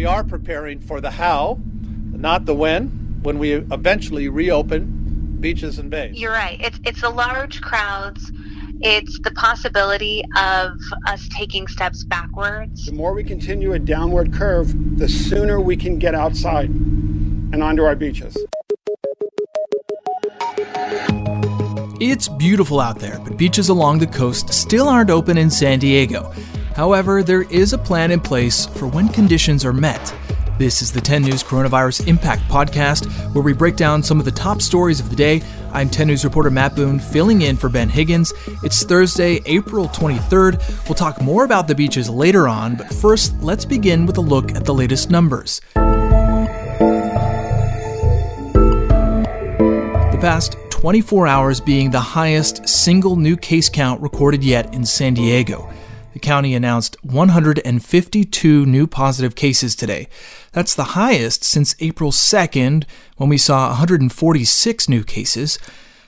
we are preparing for the how, not the when, when we eventually reopen beaches and bays. You're right. It's it's the large crowds. It's the possibility of us taking steps backwards. The more we continue a downward curve, the sooner we can get outside and onto our beaches. It's beautiful out there, but beaches along the coast still aren't open in San Diego. However, there is a plan in place for when conditions are met. This is the 10 News Coronavirus Impact Podcast, where we break down some of the top stories of the day. I'm 10 News reporter Matt Boone, filling in for Ben Higgins. It's Thursday, April 23rd. We'll talk more about the beaches later on, but first, let's begin with a look at the latest numbers. The past 24 hours being the highest single new case count recorded yet in San Diego. The county announced 152 new positive cases today. That's the highest since April 2nd, when we saw 146 new cases.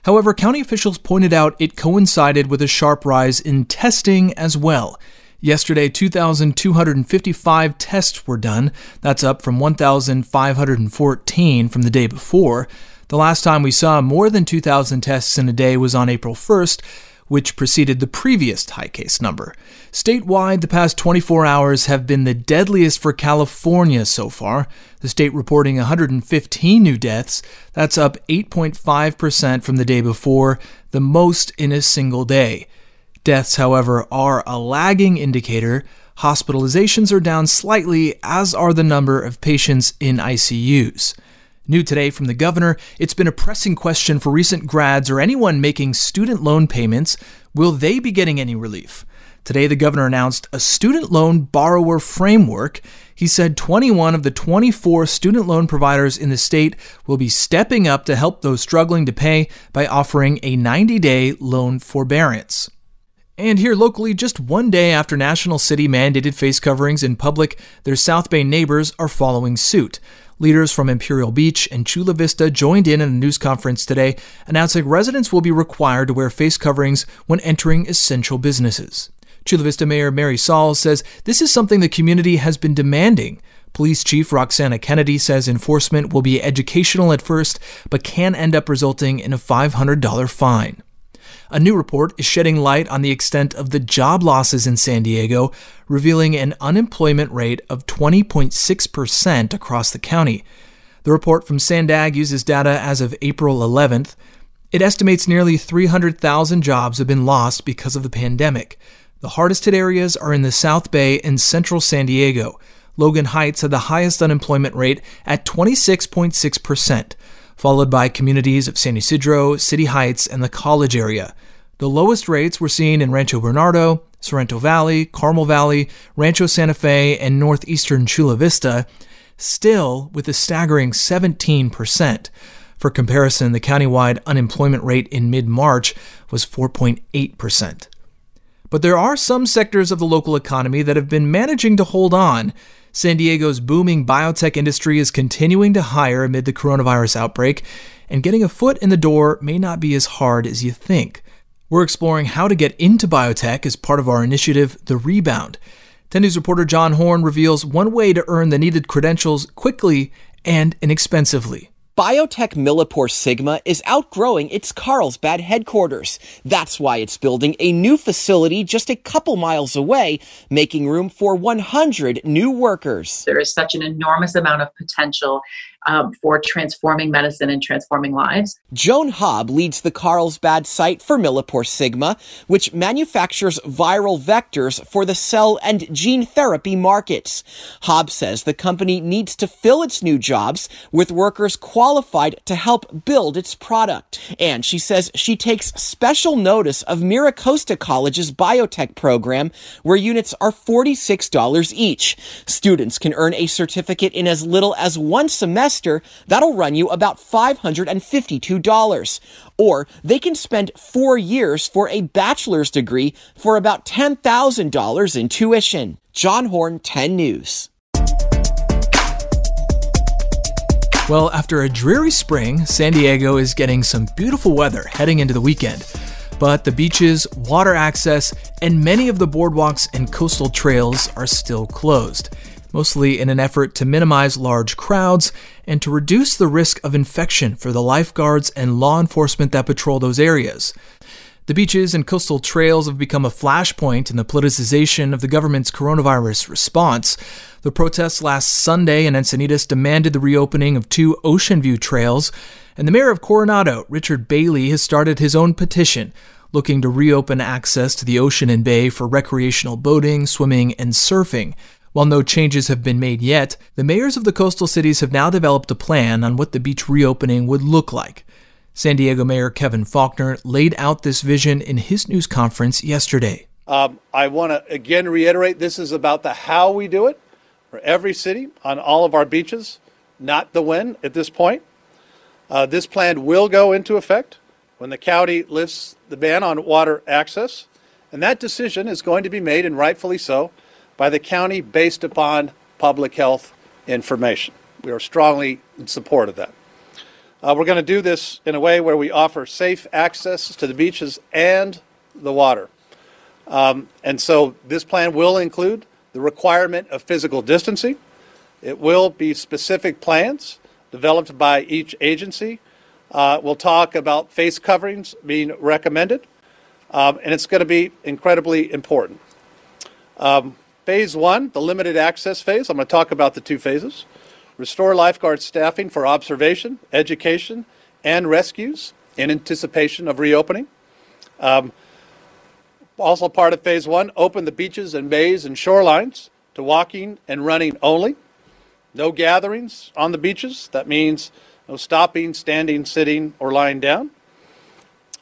However, county officials pointed out it coincided with a sharp rise in testing as well. Yesterday, 2,255 tests were done. That's up from 1,514 from the day before. The last time we saw more than 2,000 tests in a day was on April 1st, which preceded the previous high case number. Statewide, the past 24 hours have been the deadliest for California so far, the state reporting 115 new deaths. That's up 8.5% from the day before, the most in a single day. Deaths, however, are a lagging indicator. Hospitalizations are down slightly, as are the number of patients in ICUs. New today from the governor, it's been a pressing question for recent grads or anyone making student loan payments. Will they be getting any relief? Today, the governor announced a student loan borrower framework. He said 21 of the 24 student loan providers in the state will be stepping up to help those struggling to pay by offering a 90 day loan forbearance. And here locally, just one day after National City mandated face coverings in public, their South Bay neighbors are following suit. Leaders from Imperial Beach and Chula Vista joined in a news conference today announcing residents will be required to wear face coverings when entering essential businesses. Chula Vista Mayor Mary Salas says this is something the community has been demanding. Police Chief Roxana Kennedy says enforcement will be educational at first, but can end up resulting in a $500 fine. A new report is shedding light on the extent of the job losses in San Diego, revealing an unemployment rate of 20.6% across the county. The report from Sandag uses data as of April 11th. It estimates nearly 300,000 jobs have been lost because of the pandemic. The hardest hit areas are in the South Bay and central San Diego. Logan Heights had the highest unemployment rate at 26.6% followed by communities of San Ysidro, City Heights, and the college area. The lowest rates were seen in Rancho Bernardo, Sorrento Valley, Carmel Valley, Rancho Santa Fe, and northeastern Chula Vista, still with a staggering 17%. For comparison, the countywide unemployment rate in mid March was 4.8%. But there are some sectors of the local economy that have been managing to hold on San Diego's booming biotech industry is continuing to hire amid the coronavirus outbreak, and getting a foot in the door may not be as hard as you think. We're exploring how to get into biotech as part of our initiative, The Rebound. 10 News reporter John Horn reveals one way to earn the needed credentials quickly and inexpensively. Biotech Millipore Sigma is outgrowing its Carlsbad headquarters. That's why it's building a new facility just a couple miles away, making room for 100 new workers. There is such an enormous amount of potential um, for transforming medicine and transforming lives. Joan Hobb leads the Carlsbad site for Millipore Sigma, which manufactures viral vectors for the cell and gene therapy markets. Hobb says the company needs to fill its new jobs with workers qualified to help build its product. And she says she takes special notice of MiraCosta College's biotech program, where units are $46 each. Students can earn a certificate in as little as one semester that'll run you about $552. Or they can spend four years for a bachelor's degree for about $10,000 in tuition. John Horn, 10 News. Well, after a dreary spring, San Diego is getting some beautiful weather heading into the weekend. But the beaches, water access, and many of the boardwalks and coastal trails are still closed. Mostly in an effort to minimize large crowds and to reduce the risk of infection for the lifeguards and law enforcement that patrol those areas. The beaches and coastal trails have become a flashpoint in the politicization of the government's coronavirus response. The protests last Sunday in Encinitas demanded the reopening of two Ocean View trails, and the mayor of Coronado, Richard Bailey, has started his own petition looking to reopen access to the ocean and bay for recreational boating, swimming, and surfing. While no changes have been made yet, the mayors of the coastal cities have now developed a plan on what the beach reopening would look like. San Diego Mayor Kevin Faulconer laid out this vision in his news conference yesterday. Um, I want to again reiterate this is about the how we do it for every city on all of our beaches, not the when at this point. Uh, this plan will go into effect when the county lifts the ban on water access, and that decision is going to be made, and rightfully so, by the county based upon public health information. We are strongly in support of that. Uh, we're going to do this in a way where we offer safe access to the beaches and the water. Um, and so this plan will include the requirement of physical distancing. It will be specific plans developed by each agency. Uh, we'll talk about face coverings being recommended, um, and it's going to be incredibly important. Um, phase one, the limited access phase, I'm going to talk about the two phases restore lifeguard staffing for observation, education, and rescues in anticipation of reopening. Um, also, part of phase one, open the beaches and bays and shorelines to walking and running only. No gatherings on the beaches. That means no stopping, standing, sitting, or lying down.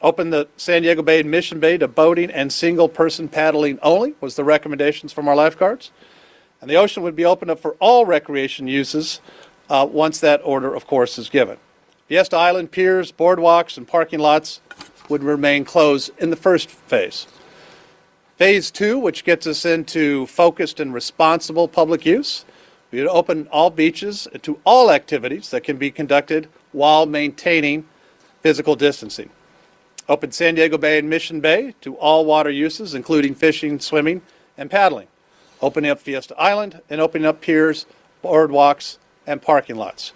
Open the San Diego Bay and Mission Bay to boating and single person paddling only, was the recommendations from our lifeguards. And the ocean would be opened up for all recreation uses uh, once that order, of course, is given. Fiesta Island piers, boardwalks, and parking lots would remain closed in the first phase. Phase two, which gets us into focused and responsible public use, we would open all beaches to all activities that can be conducted while maintaining physical distancing. Open San Diego Bay and Mission Bay to all water uses, including fishing, swimming, and paddling opening up Fiesta Island, and opening up piers, boardwalks, and parking lots.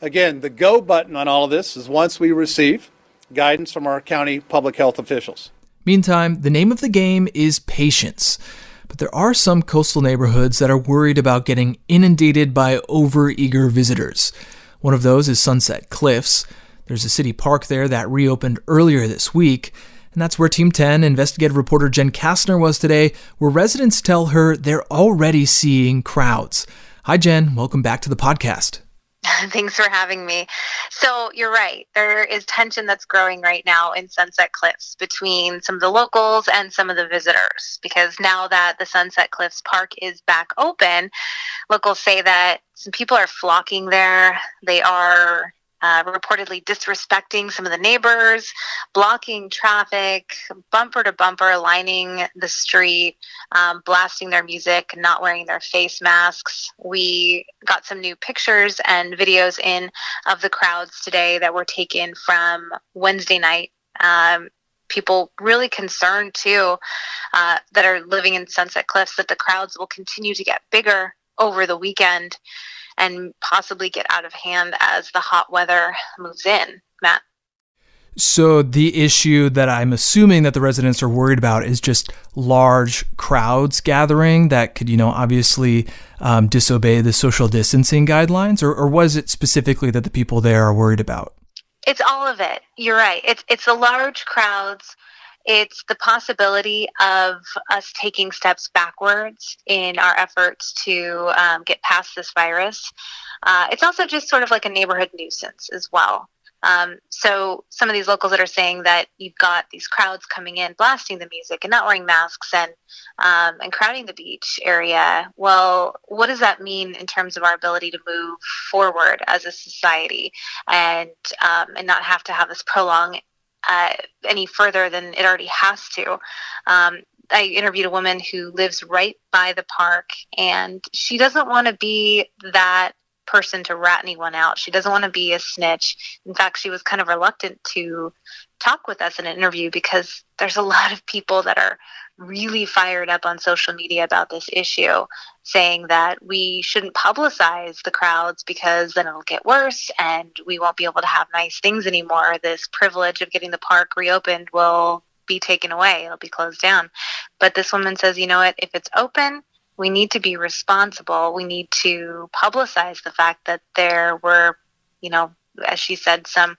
Again, the go button on all of this is once we receive guidance from our county public health officials. Meantime, the name of the game is patience. But there are some coastal neighborhoods that are worried about getting inundated by overeager visitors. One of those is Sunset Cliffs. There's a city park there that reopened earlier this week, and that's where Team 10 investigative reporter Jen Kastner was today, where residents tell her they're already seeing crowds. Hi, Jen. Welcome back to the podcast. Thanks for having me. So, you're right. There is tension that's growing right now in Sunset Cliffs between some of the locals and some of the visitors because now that the Sunset Cliffs Park is back open, locals say that some people are flocking there. They are uh, reportedly disrespecting some of the neighbors, blocking traffic, bumper to bumper, lining the street, um, blasting their music, not wearing their face masks. We got some new pictures and videos in of the crowds today that were taken from Wednesday night. Um, people really concerned too uh, that are living in Sunset Cliffs that the crowds will continue to get bigger over the weekend and possibly get out of hand as the hot weather moves in. Matt. So the issue that I'm assuming that the residents are worried about is just large crowds gathering that could, you know, obviously um, disobey the social distancing guidelines, or, or was it specifically that the people there are worried about? It's all of it. You're right. It's it's the large crowds it's the possibility of us taking steps backwards in our efforts to um, get past this virus. Uh, it's also just sort of like a neighborhood nuisance as well. Um, so some of these locals that are saying that you've got these crowds coming in, blasting the music and not wearing masks and um, and crowding the beach area. Well, what does that mean in terms of our ability to move forward as a society and um, and not have to have this prolonged uh, any further than it already has to. Um, I interviewed a woman who lives right by the park, and she doesn't want to be that person to rat anyone out. She doesn't want to be a snitch. In fact, she was kind of reluctant to talk with us in an interview because there's a lot of people that are really fired up on social media about this issue, saying that we shouldn't publicize the crowds because then it'll get worse and we won't be able to have nice things anymore. This privilege of getting the park reopened will be taken away, it'll be closed down. But this woman says, you know what, if it's open, we need to be responsible. We need to publicize the fact that there were, you know, as she said, some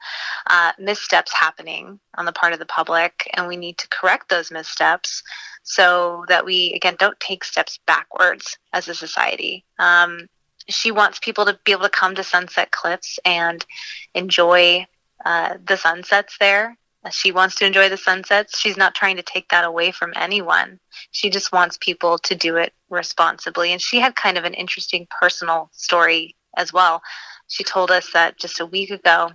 uh, missteps happening on the part of the public, and we need to correct those missteps so that we, again, don't take steps backwards as a society. Um, she wants people to be able to come to Sunset Cliffs and enjoy uh, the sunsets there. She wants to enjoy the sunsets. She's not trying to take that away from anyone. She just wants people to do it responsibly. And she had kind of an interesting personal story as well she told us that just a week ago,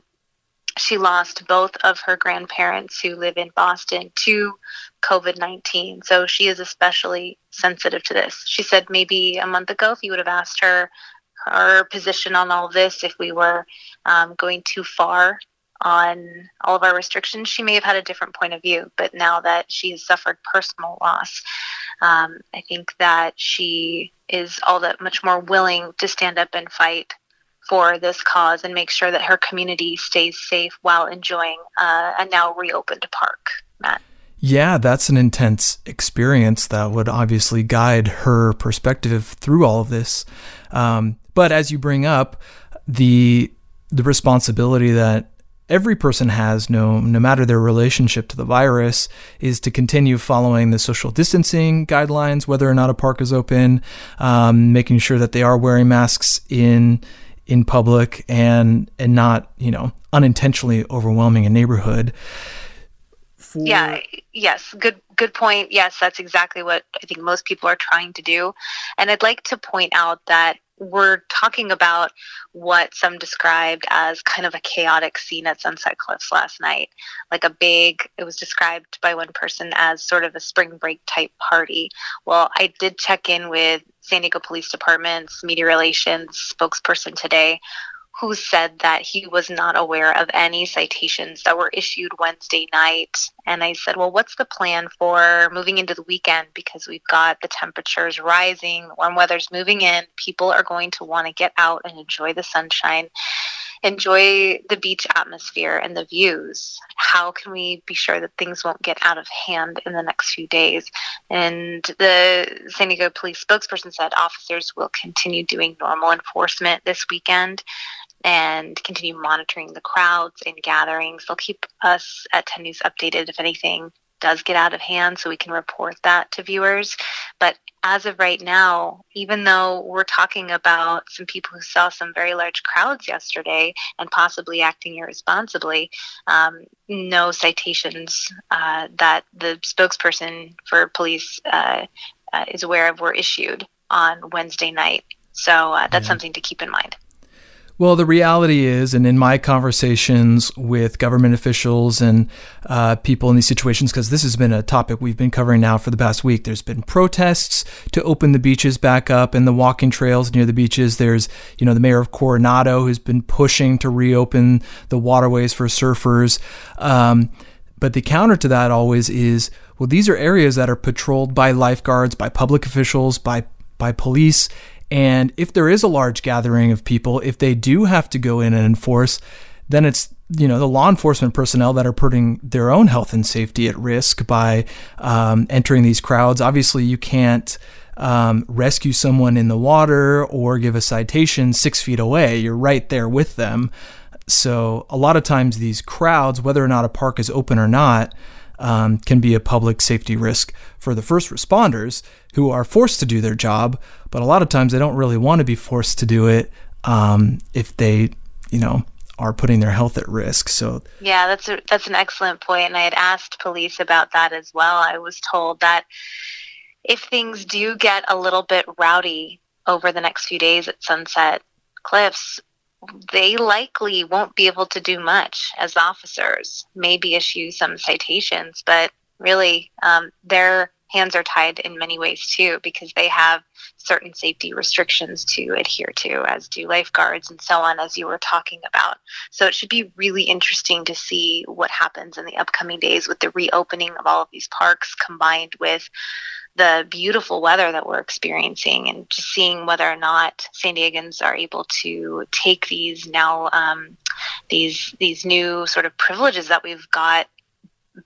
she lost both of her grandparents who live in Boston to COVID 19. So she is especially sensitive to this. She said maybe a month ago, if you would have asked her her position on all this, if we were um, going too far on all of our restrictions, she may have had a different point of view. But now that she has suffered personal loss, um, I think that she is all that much more willing to stand up and fight for this cause and make sure that her community stays safe while enjoying uh, a now reopened park. Matt. Yeah, that's an intense experience that would obviously guide her perspective through all of this. Um, but as you bring up, the the responsibility that every person has, no no matter their relationship to the virus, is to continue following the social distancing guidelines, whether or not a park is open, um, making sure that they are wearing masks in in public and and not you know unintentionally overwhelming a neighborhood. For... Yeah. Yes. Good. Good point. Yes, that's exactly what I think most people are trying to do, and I'd like to point out that we're talking about what some described as kind of a chaotic scene at Sunset Cliffs last night. Like a big, it was described by one person as sort of a spring break type party. Well, I did check in with San Diego Police Department's media relations spokesperson today who said that he was not aware of any citations that were issued Wednesday night. And I said, Well, what's the plan for moving into the weekend? Because we've got the temperatures rising, warm weather's moving in. People are going to want to get out and enjoy the sunshine, enjoy the beach atmosphere and the views. How can we be sure that things won't get out of hand in the next few days? And the San Diego police spokesperson said officers will continue doing normal enforcement this weekend and continue monitoring the crowds and gatherings. They'll keep us at 10 News updated if anything does get out of hand so we can report that to viewers. But as of right now, even though we're talking about some people who saw some very large crowds yesterday and possibly acting irresponsibly, um, no citations uh, that the spokesperson for police uh, uh, is aware of were issued on Wednesday night. So uh, that's yeah. something to keep in mind. Well, the reality is, and in my conversations with government officials and uh, people in these situations, because this has been a topic we've been covering now for the past week, there's been protests to open the beaches back up and the walking trails near the beaches. There's, you know, the mayor of Coronado who's been pushing to reopen the waterways for surfers. Um, but the counter to that always is, well, these are areas that are patrolled by lifeguards, by public officials, by by police, and if there is a large gathering of people, if they do have to go in and enforce, then it's you know the law enforcement personnel that are putting their own health and safety at risk by um, entering these crowds. Obviously, you can't um, rescue someone in the water or give a citation six feet away. You're right there with them. So a lot of times these crowds, whether or not a park is open or not, um, can be a public safety risk for the first responders who are forced to do their job, but a lot of times they don't really want to be forced to do it um, if they, you know, are putting their health at risk. So yeah, that's a, that's an excellent point, and I had asked police about that as well. I was told that if things do get a little bit rowdy over the next few days at Sunset Cliffs, they likely won't be able to do much as officers. Maybe issue some citations, but really, um, their hands are tied in many ways too, because they have certain safety restrictions to adhere to, as do lifeguards and so on, as you were talking about. So it should be really interesting to see what happens in the upcoming days with the reopening of all of these parks combined with the beautiful weather that we're experiencing and just seeing whether or not San Diegans are able to take these now um, these these new sort of privileges that we've got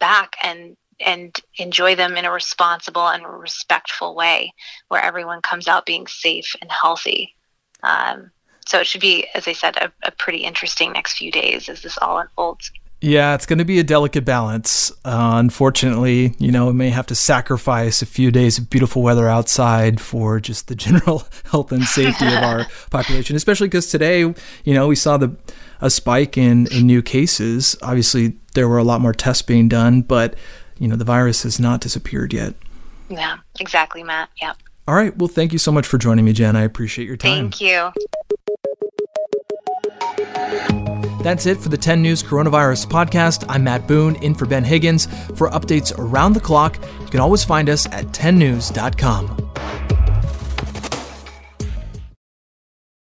back and and enjoy them in a responsible and respectful way where everyone comes out being safe and healthy. Um, so it should be, as I said, a, a pretty interesting next few days as this all unfolds. Yeah, it's going to be a delicate balance. Uh, unfortunately, you know, we may have to sacrifice a few days of beautiful weather outside for just the general health and safety of our population, especially because today, you know, we saw the a spike in, in new cases. Obviously, there were a lot more tests being done, but, you know, the virus has not disappeared yet. Yeah, exactly, Matt. Yeah. All right. Well, thank you so much for joining me, Jen. I appreciate your time. Thank you. That's it for the 10 News Coronavirus Podcast. I'm Matt Boone, in for Ben Higgins. For updates around the clock, you can always find us at 10news.com.